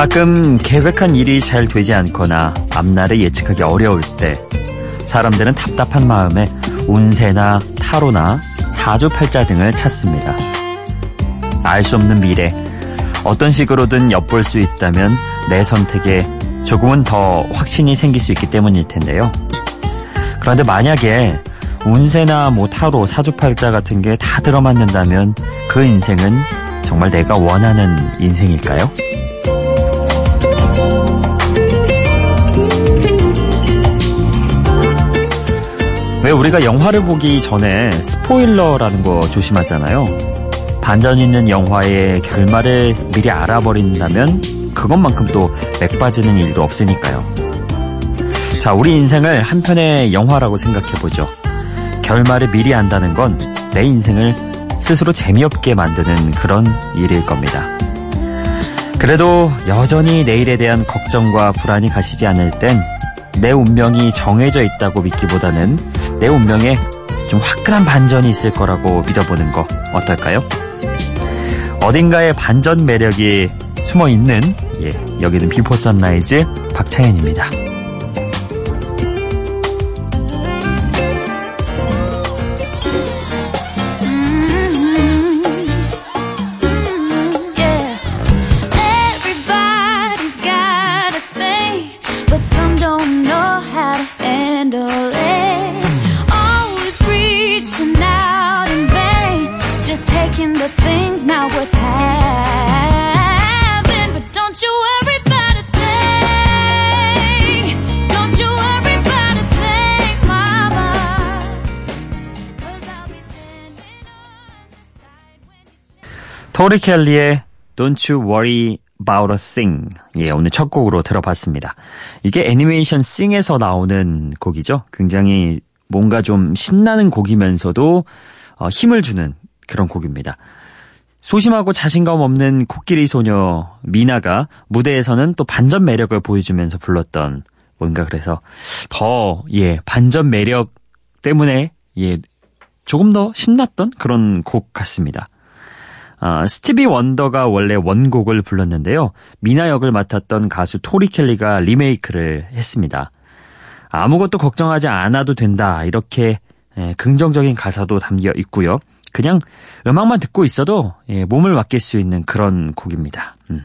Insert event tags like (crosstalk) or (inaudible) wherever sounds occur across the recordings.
가끔 계획한 일이 잘 되지 않거나 앞날을 예측하기 어려울 때 사람들은 답답한 마음에 운세나 타로나 사주팔자 등을 찾습니다. 알 수 없는 미래, 어떤 식으로든 엿볼 수 있다면 내 선택에 조금은 더 확신이 생길 수 있기 때문일 텐데요. 그런데 만약에 운세나 뭐 타로, 사주팔자 같은 게 다 들어맞는다면 그 인생은 정말 내가 원하는 인생일까요? 왜 우리가 영화를 보기 전에 스포일러라는 거 조심하잖아요. 반전 있는 영화의 결말을 미리 알아버린다면 그것만큼 또 맥빠지는 일도 없으니까요. 자, 우리 인생을 한 편의 영화라고 생각해보죠. 결말을 미리 안다는 건 내 인생을 스스로 재미없게 만드는 그런 일일 겁니다. 그래도 여전히 내일에 대한 걱정과 불안이 가시지 않을 땐 내 운명이 정해져 있다고 믿기보다는 내 운명에 좀 화끈한 반전이 있을 거라고 믿어보는 거 어떨까요? 어딘가에 반전 매력이 숨어 있는 예, 여기는 비포 선라이즈 박창현입니다. 토리 켈리의 Don't You Worry About a Thing. 예, 오늘 첫 곡으로 들어봤습니다. 이게 애니메이션 싱에서 나오는 곡이죠. 굉장히 뭔가 좀 신나는 곡이면서도 어, 힘을 주는 그런 곡입니다. 소심하고 자신감 없는 코끼리 소녀 미나가 무대에서는 또 반전 매력을 보여주면서 불렀던 뭔가 그래서 더, 예, 반전 매력 때문에, 예, 조금 더 신났던 그런 곡 같습니다. 아, 스티비 원더가 원래 원곡을 불렀는데요. 미나 역을 맡았던 가수 토리 켈리가 리메이크를 했습니다. 아무것도 걱정하지 않아도 된다. 이렇게 예, 긍정적인 가사도 담겨 있고요. 그냥 음악만 듣고 있어도 예, 몸을 맡길 수 있는 그런 곡입니다. 음.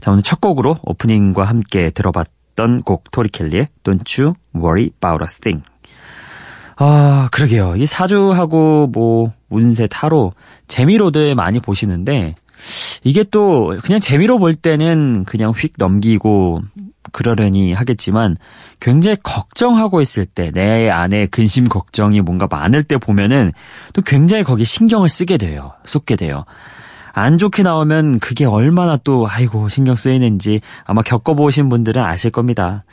자, 오늘 첫 곡으로 오프닝과 함께 들어봤던 곡 토리 켈리의 Don't You Worry About a Thing. 아, 그러게요. 이 사주하고 뭐 운세 타로 재미로들 많이 보시는데 이게 또 그냥 재미로 볼 때는 그냥 휙 넘기고 그러려니 하겠지만 굉장히 걱정하고 있을 때 내 안에 근심 걱정이 뭔가 많을 때 보면은 또 굉장히 거기에 신경을 쓰게 돼요. 쏟게 돼요. 안 좋게 나오면 그게 얼마나 또 아이고 신경 쓰이는지 아마 겪어보신 분들은 아실 겁니다.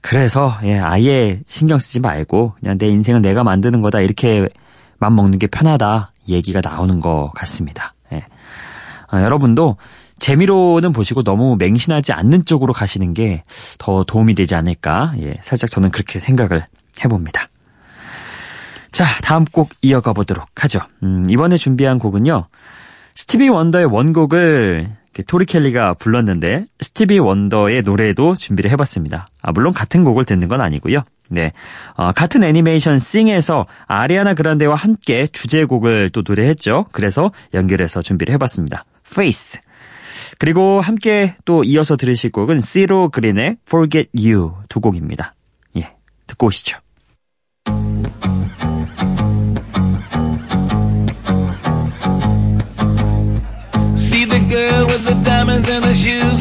그래서 예, 아예 신경 쓰지 말고 그냥 내 인생은 내가 만드는 거다 이렇게 맘 먹는 게 편하다 얘기가 나오는 것 같습니다. 예. 아, 여러분도 재미로는 보시고 너무 맹신하지 않는 쪽으로 가시는 게 더 도움이 되지 않을까 예, 살짝 저는 그렇게 생각을 해봅니다. 자 다음 곡 이어가 보도록 하죠. 음, 이번에 준비한 곡은요. 스티비 원더의 원곡을 토리 켈리가 불렀는데 스티비 원더의 노래도 준비를 해봤습니다. 아, 물론 같은 곡을 듣는 건 아니고요. 네, 어, 같은 애니메이션 싱에서 아리아나 그란데와 함께 주제곡을 또 노래했죠. 그래서 연결해서 준비를 해봤습니다. Face. 그리고 함께 또 이어서 들으실 곡은 시로 그린의 Forget You 두 곡입니다. 예, 듣고 오시죠. In her shoes.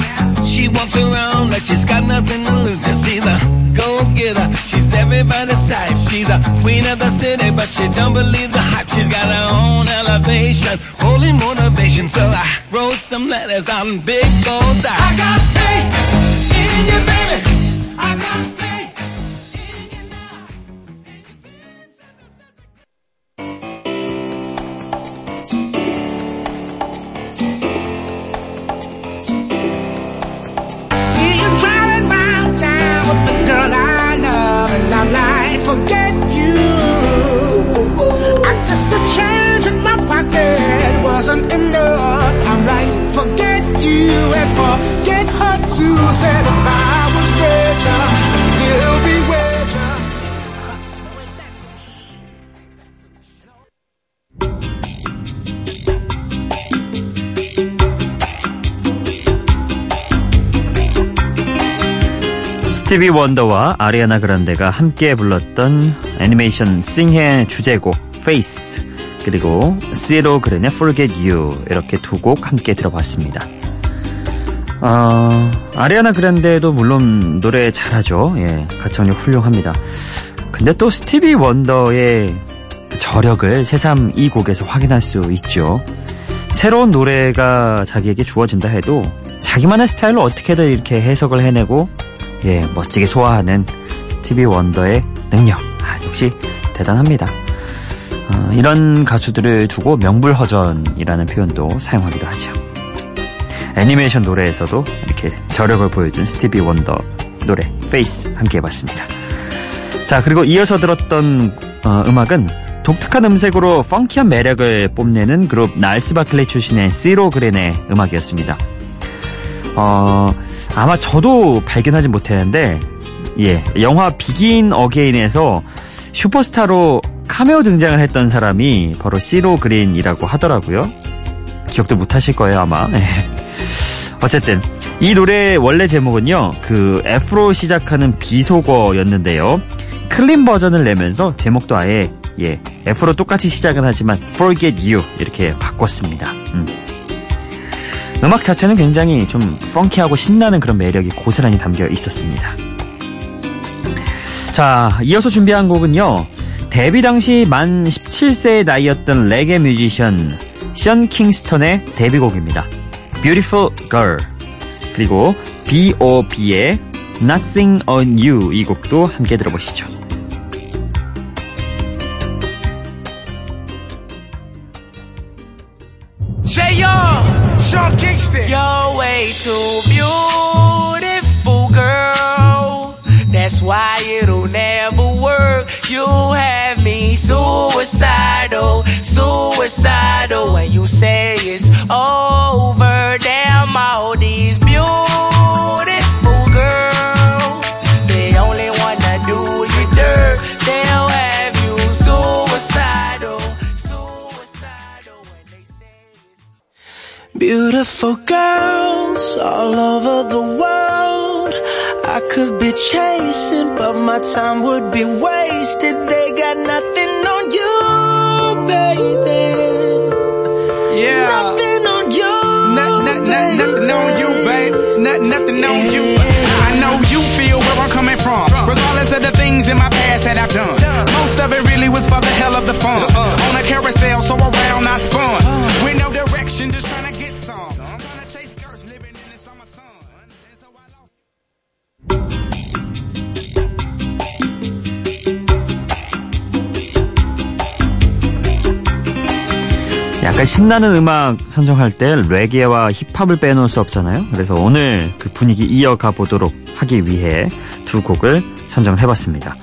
She walks around like she's got nothing to lose. Just see the go getter. She's everybody's type. She's a queen of the city, but she don't believe the hype. She's got her own elevation, holy motivation. So I wrote some letters on big goals. I, I got faith in you, baby. I got 스티비 원더와 아리아나 그란데가 함께 불렀던 애니메이션 싱의 주제곡 Face 그리고 시로 그랜의 Forget You 이렇게 두 곡 함께 들어봤습니다. 어, 아리아나 그란데도 물론 노래 잘하죠. 예, 가창력 훌륭합니다. 근데 또 스티비 원더의 저력을 새삼 이 곡에서 확인할 수 있죠. 새로운 노래가 자기에게 주어진다 해도 자기만의 스타일로 어떻게든 이렇게 해석을 해내고 예 멋지게 소화하는 스티비 원더의 능력 아, 역시 대단합니다. 아, 이런 가수들을 두고 명불허전이라는 표현도 사용하기도 하죠. 애니메이션 노래에서도 이렇게 저력을 보여준 스티비 원더 노래 Faith 함께 해봤습니다. 자 그리고 이어서 들었던 어, 음악은 독특한 음색으로 펑키한 매력을 뽐내는 그룹 날스 바클레이 출신의 시로 그린의 음악이었습니다. 어, 아마 저도 발견하지 못했는데, 예, 영화 비긴 어게인에서 슈퍼스타로 카메오 등장을 했던 사람이 바로 시로 그린이라고 하더라고요. 기억도 못하실 거예요, 아마. (laughs) 예. 어쨌든 이 노래의 원래 제목은요, 그 F로 시작하는 비속어였는데요. clean 버전을 내면서 제목도 아예 예, F로 똑같이 시작은 하지만 Forget You 이렇게 바꿨습니다. 음. 음악 자체는 굉장히 좀 펑키하고 신나는 그런 매력이 고스란히 담겨 있었습니다. 자, 이어서 준비한 곡은요. 데뷔 당시 만 17세의 나이였던 레게 뮤지션 션 킹스턴의 데뷔곡입니다. Beautiful Girl 그리고 B.O.B의 Nothing on You 이 곡도 함께 들어보시죠. J.R. Sean Kingston. You're way too beautiful, girl. That's why it'll never work. You have me suicidal, suicidal. When you say it's over, damn all these beautiful girls. They only wanna do you dirt. They'll have you suicidal, suicidal Beautiful girls all over the world. I could be chasing, but my time would be wasted. They got nothing on you, baby. Yeah. Nothing on you. Not, not, not, baby. nothing on you, babe. Not, nothing on you. I know you feel where I'm coming from. Regardless of the things in my past that I've done. Most of it really was for the hell of the fun. Uh-uh. On 약간 신나는 음악 선정할 때 레게와 힙합을 빼놓을 수 없잖아요. 그래서 오늘 그 분위기 이어가 보도록 하기 위해 두 곡을 선정을 해봤습니다.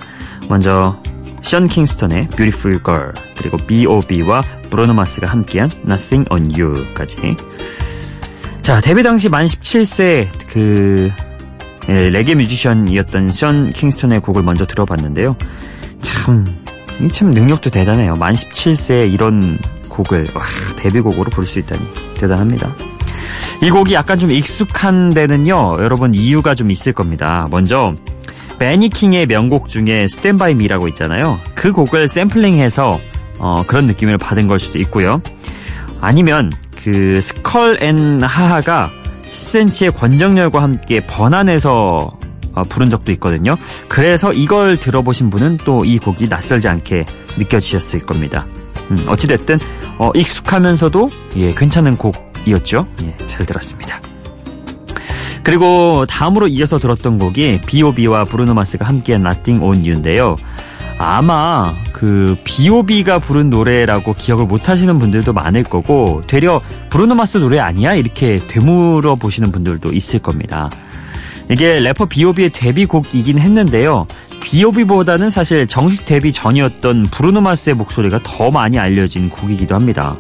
먼저 션 킹스턴의 Beautiful Girl 그리고 B.O.B와 브루노 마스가 함께한 Nothing on You까지. 자 데뷔 당시 만 17세 그 예, 레게 뮤지션이었던 션 킹스턴의 곡을 먼저 들어봤는데요. 참, 이참 능력도 대단해요. 만 17세에 이런 곡을 와, 데뷔곡으로 부를 수 있다니 대단합니다. 이 곡이 약간 좀 익숙한 데는요, 여러분 이유가 좀 있을 겁니다. 먼저 벤 E. 킹의 명곡 중에 Stand by Me라고 있잖아요. 그 곡을 샘플링해서 어, 그런 느낌을 받은 걸 수도 있고요. 아니면 그 스컬 앤 하하가 10cm의 권정열과 함께 번안해서 어, 부른 적도 있거든요. 그래서 이걸 들어보신 분은 또 이 곡이 낯설지 않게 느껴지셨을 겁니다. 음, 어찌됐든 어, 익숙하면서도 예, 괜찮은 곡이었죠. 예, 잘 들었습니다. 그리고 다음으로 이어서 들었던 곡이 B.O.B와 브루노 마스가 함께한 Nothing on You인데요. 아마 그 B.O.B가 부른 노래라고 기억을 못 하시는 분들도 많을 거고 되려 브루노 마스 노래 아니야? 이렇게 되물어 보시는 분들도 있을 겁니다. 이게 래퍼 B.O.B의 데뷔곡이긴 했는데요. B.O.B보다는 사실 정식 데뷔 전이었던 브루노 마스의 목소리가 더 많이 알려진 곡이기도 합니다.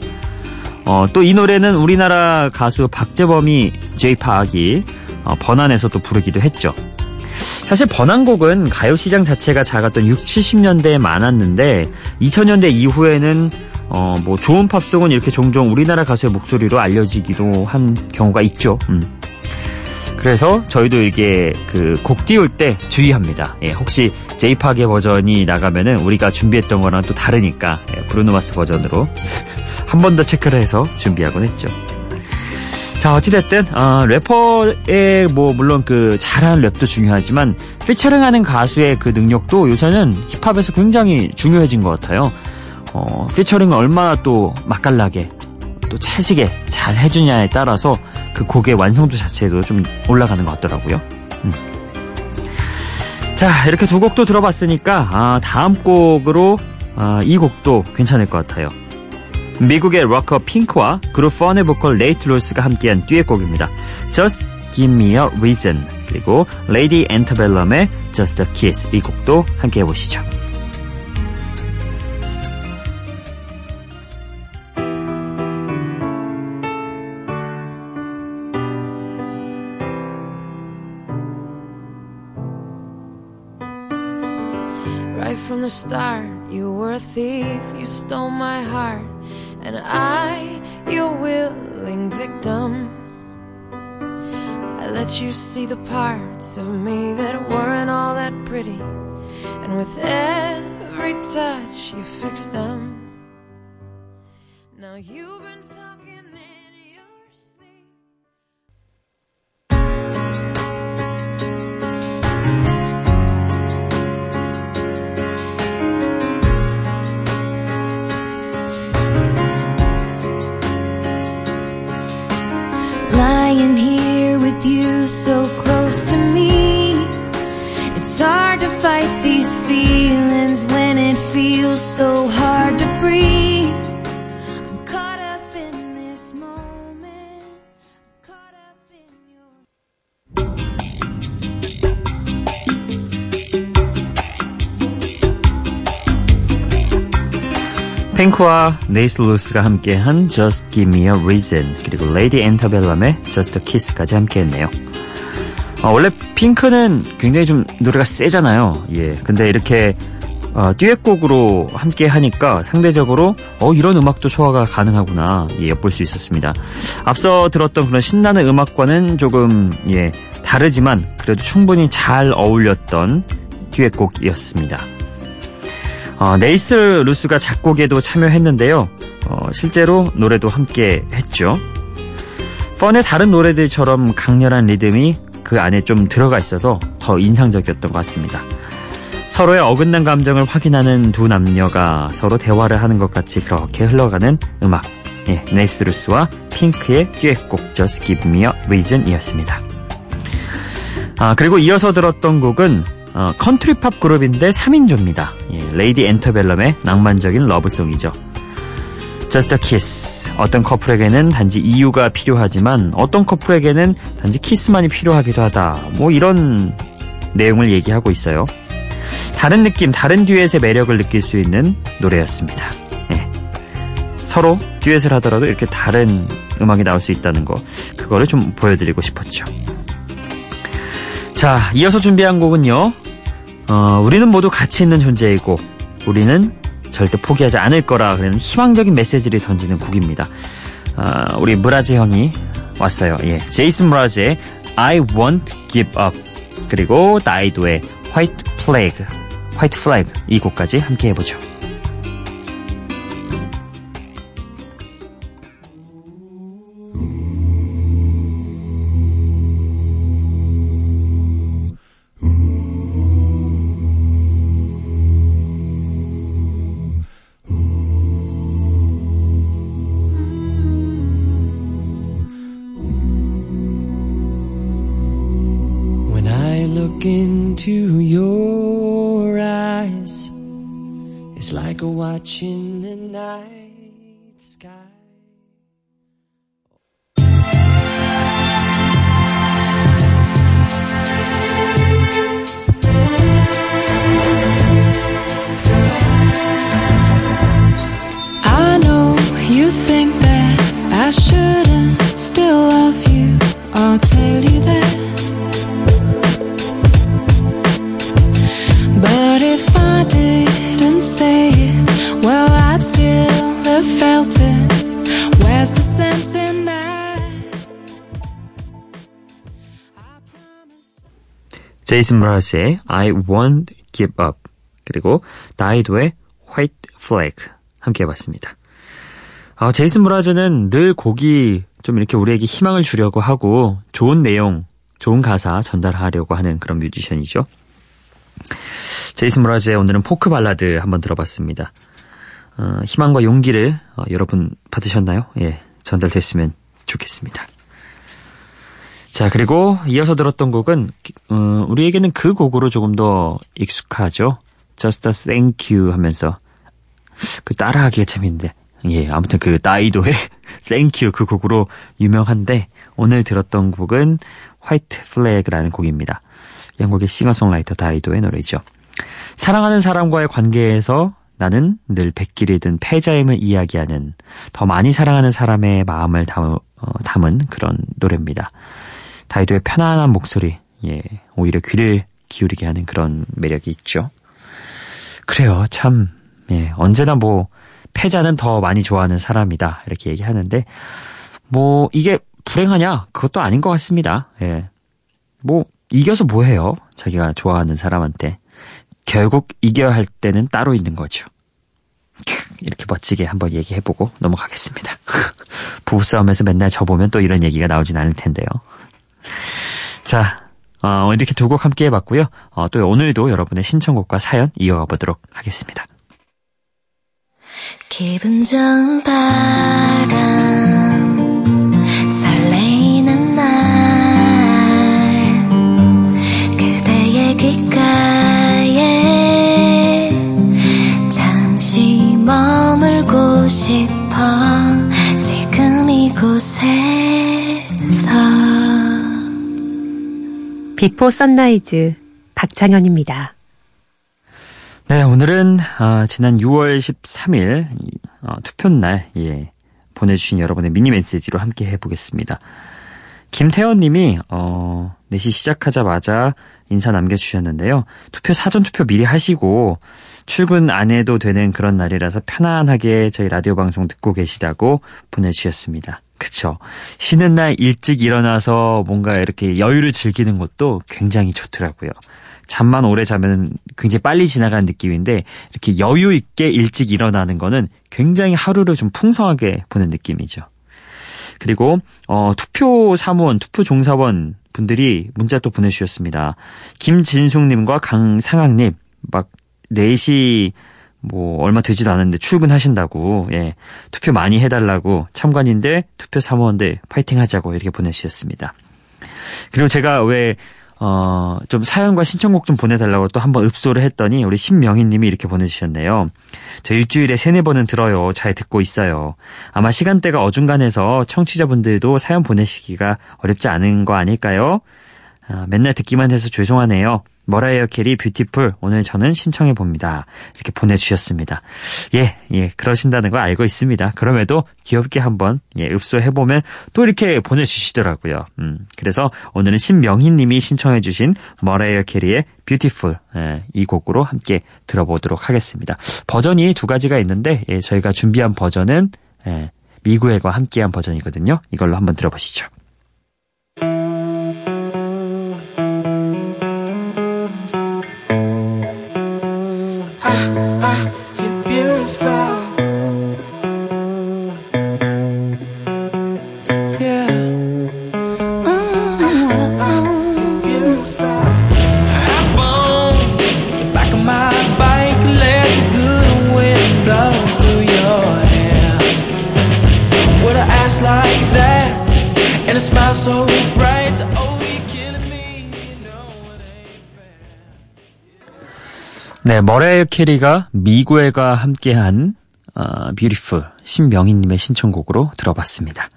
어, 또 이 노래는 우리나라 가수 박재범이 J-팍이 어, 번안해서 또 부르기도 했죠. 사실 번안곡은 가요시장 자체가 작았던 6, 70년대에 많았는데 2000년대 이후에는 어, 뭐 좋은 팝송은 이렇게 종종 우리나라 가수의 목소리로 알려지기도 한 경우가 있죠. 음. 그래서 저희도 이게 그 곡 띄울 때 주의합니다. 예, 혹시 제이팍의 버전이 나가면은 우리가 준비했던 거랑 또 다르니까 예, 브루노 마스 버전으로 한 번 더 체크를 해서 준비하곤 했죠. 자, 어찌됐든, 어, 래퍼의, 뭐, 물론 그, 잘하는 랩도 중요하지만, 피처링하는 가수의 그 능력도 요새는 힙합에서 굉장히 중요해진 것 같아요. 어, 피처링을 얼마나 또 맛깔나게, 또 찰지게 잘 해주냐에 따라서 그 곡의 완성도 자체도 좀 올라가는 것 같더라고요. 음. 자, 이렇게 두 곡도 들어봤으니까, 아, 다음 곡으로, 아, 이 곡도 괜찮을 것 같아요. 미국의 락커 핑크와 그룹 펀의 보컬 네이트 루스가 함께한 듀엣곡입니다. Just Give Me a Reason 그리고 레이디 앤터벨룸의 Just a Kiss 이 곡도 함께 해보시죠. You were a thief, you stole my heart, and I, your willing victim. I let you see the parts of me that weren't all that pretty, and with every touch, you fixed them. Now you've 핑크와 네이트 루스가 함께한 Just Give Me a Reason 그리고 레이디 앤터벨룸의 Just a Kiss까지 함께했네요. 어, 원래 핑크는 굉장히 좀 노래가 세잖아요. 예, 근데 이렇게 어, 듀엣곡으로 함께 하니까 상대적으로 어 이런 음악도 소화가 가능하구나 예, 엿볼 수 있었습니다. 앞서 들었던 그런 신나는 음악과는 조금 예 다르지만 그래도 충분히 잘 어울렸던 듀엣곡이었습니다. 어, 네이트 루스가 작곡에도 참여했는데요. 어, 실제로 노래도 함께 했죠. 펀의 다른 노래들처럼 강렬한 리듬이 그 안에 좀 들어가 있어서 더 인상적이었던 것 같습니다. 서로의 어긋난 감정을 확인하는 두 남녀가 서로 대화를 하는 것 같이 그렇게 흘러가는 음악. 예, 네이트 루스와 핑크의 듀엣곡 Just Give Me a Reason 이었습니다. 아, 그리고 이어서 들었던 곡은 어, 컨트리팝 그룹인데 3인조입니다. 예, 레이디 앤터벨룸의 낭만적인 러브송이죠. Just a Kiss. 어떤 커플에게는 단지 이유가 필요하지만 어떤 커플에게는 단지 키스만이 필요하기도 하다. 뭐 이런 내용을 얘기하고 있어요. 다른 느낌, 다른 듀엣의 매력을 느낄 수 있는 노래였습니다. 예. 서로 듀엣을 하더라도 이렇게 다른 음악이 나올 수 있다는 거, 그거를 좀 보여드리고 싶었죠. 자, 이어서 준비한 곡은요. 어, 우리는 모두 가치 있는 존재이고 우리는 절대 포기하지 않을 거라 그런 희망적인 메시지를 던지는 곡입니다. 어, 우리 무라지 형이 왔어요. 예, 제이슨 무라지의 I Won't Give Up 그리고 나이도의 White Flag, White Flag 이 곡까지 함께 해보죠. watching the night sky. 제이슨 므라즈의 I Won't Give Up 그리고 다이도의 White Flag 함께 해봤습니다. 아, 제이슨 므라즈는 늘 곡이 좀 이렇게 우리에게 희망을 주려고 하고 좋은 내용, 좋은 가사 전달하려고 하는 그런 뮤지션이죠. 제이슨 므라즈의 오늘은 포크 발라드 한번 들어봤습니다. 어, 희망과 용기를 어, 여러분 받으셨나요? 예, 전달됐으면 좋겠습니다. 자, 그리고 이어서 들었던 곡은 어, 우리에게는 그 곡으로 조금 더 익숙하죠. Just a Thank You 하면서 그 따라하기가 참 힘든데 예, 아무튼 그 나이도의 (laughs) Thank You 그 곡으로 유명한데 오늘 들었던 곡은 White Flag라는 곡입니다. 영국의 싱어송라이터 다이도의 노래죠. 사랑하는 사람과의 관계에서 나는 늘 백길이든 패자임을 이야기하는 더 많이 사랑하는 사람의 마음을 담, 어, 담은 그런 노래입니다. 다이도의 편안한 목소리, 예, 오히려 귀를 기울이게 하는 그런 매력이 있죠. 그래요, 참, 예, 언제나 뭐, 패자는 더 많이 좋아하는 사람이다, 이렇게 얘기하는데, 뭐, 이게 불행하냐? 그것도 아닌 것 같습니다. 예. 뭐, 이겨서 뭐 해요? 자기가 좋아하는 사람한테. 결국 이겨야 할 때는 따로 있는 거죠. 이렇게 멋지게 한번 얘기해보고 넘어가겠습니다. (laughs) 부부싸움에서 맨날 져보면 또 이런 얘기가 나오진 않을 텐데요. 자, 어, 이렇게 두 곡 함께 해봤고요. 어, 또 오늘도 여러분의 신청곡과 사연 이어가 보도록 하겠습니다. 기분 좋은 바람 설레이는 날 그대의 귓가에 잠시 머물고 싶은 Before Sunrise 박창현입니다. 네, 오늘은 어, 지난 6월 13일 어, 투표날 예, 보내주신 여러분의 미니 메시지로 함께 해보겠습니다. 김태원님이 어, 4시 시작하자마자 인사 남겨주셨는데요. 투표 사전 투표 미리 하시고 출근 안 해도 되는 그런 날이라서 편안하게 저희 라디오 방송 듣고 계시다고 보내주셨습니다. 그쵸. 쉬는 날 일찍 일어나서 뭔가 이렇게 여유를 즐기는 것도 굉장히 좋더라고요. 잠만 오래 자면 굉장히 빨리 지나가는 느낌인데 이렇게 여유 있게 일찍 일어나는 거는 굉장히 하루를 좀 풍성하게 보는 느낌이죠. 그리고 어, 투표 사무원, 투표 종사원 분들이 문자 또 보내주셨습니다. 김진숙님과 강상학님 막 4시 뭐 얼마 되지도 않았는데 출근하신다고 예 투표 많이 해달라고 참관인들 투표 사무원들 파이팅 하자고 이렇게 보내주셨습니다. 그리고 제가 왜 어, 좀 사연과 신청곡 좀 보내달라고 또 한번 읍소를 했더니 우리 신명희님이 이렇게 보내주셨네요. 저 일주일에 세네 번은 들어요. 잘 듣고 있어요. 아마 시간대가 어중간해서 청취자분들도 사연 보내시기가 어렵지 않은 거 아닐까요? 아, 맨날 듣기만 해서 죄송하네요. 머라이어 캐리 Beautiful 오늘 저는 신청해 봅니다. 이렇게 보내주셨습니다. 예, 예, 그러신다는 거 알고 있습니다. 그럼에도 귀엽게 한번 예, 읍소해 보면 또 이렇게 보내주시더라고요. 음, 그래서 오늘은 신명희님이 신청해주신 머라이어 캐리의 Beautiful 예, 이 곡으로 함께 들어보도록 하겠습니다. 버전이 두 가지가 있는데 예, 저희가 준비한 버전은 예, 미구엘과 함께한 버전이거든요. 이걸로 한번 들어보시죠. 네, 머라이어 캐리가 미구엘과 함께한 어, Beautiful 신명희님의 신청곡으로 들어봤습니다.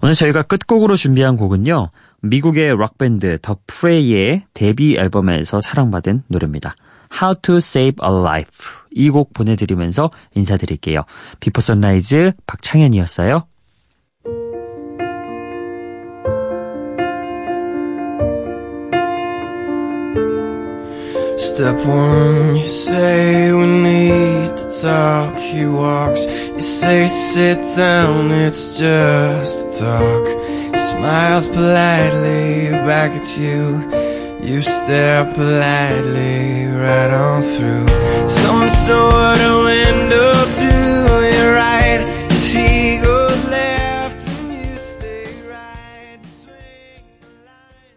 오늘 저희가 끝곡으로 준비한 곡은요. 미국의 락밴드 더 프레이의 데뷔 앨범에서 사랑받은 노래입니다. How to Save a Life 이 곡 보내드리면서 인사드릴게요. Before Sunrise 박창현이었어요. Step one, you say we need to talk. He walks, you say sit down, it's just talk. He smiles politely back at you. You stare politely right on through. So and so at a window to your right. As he goes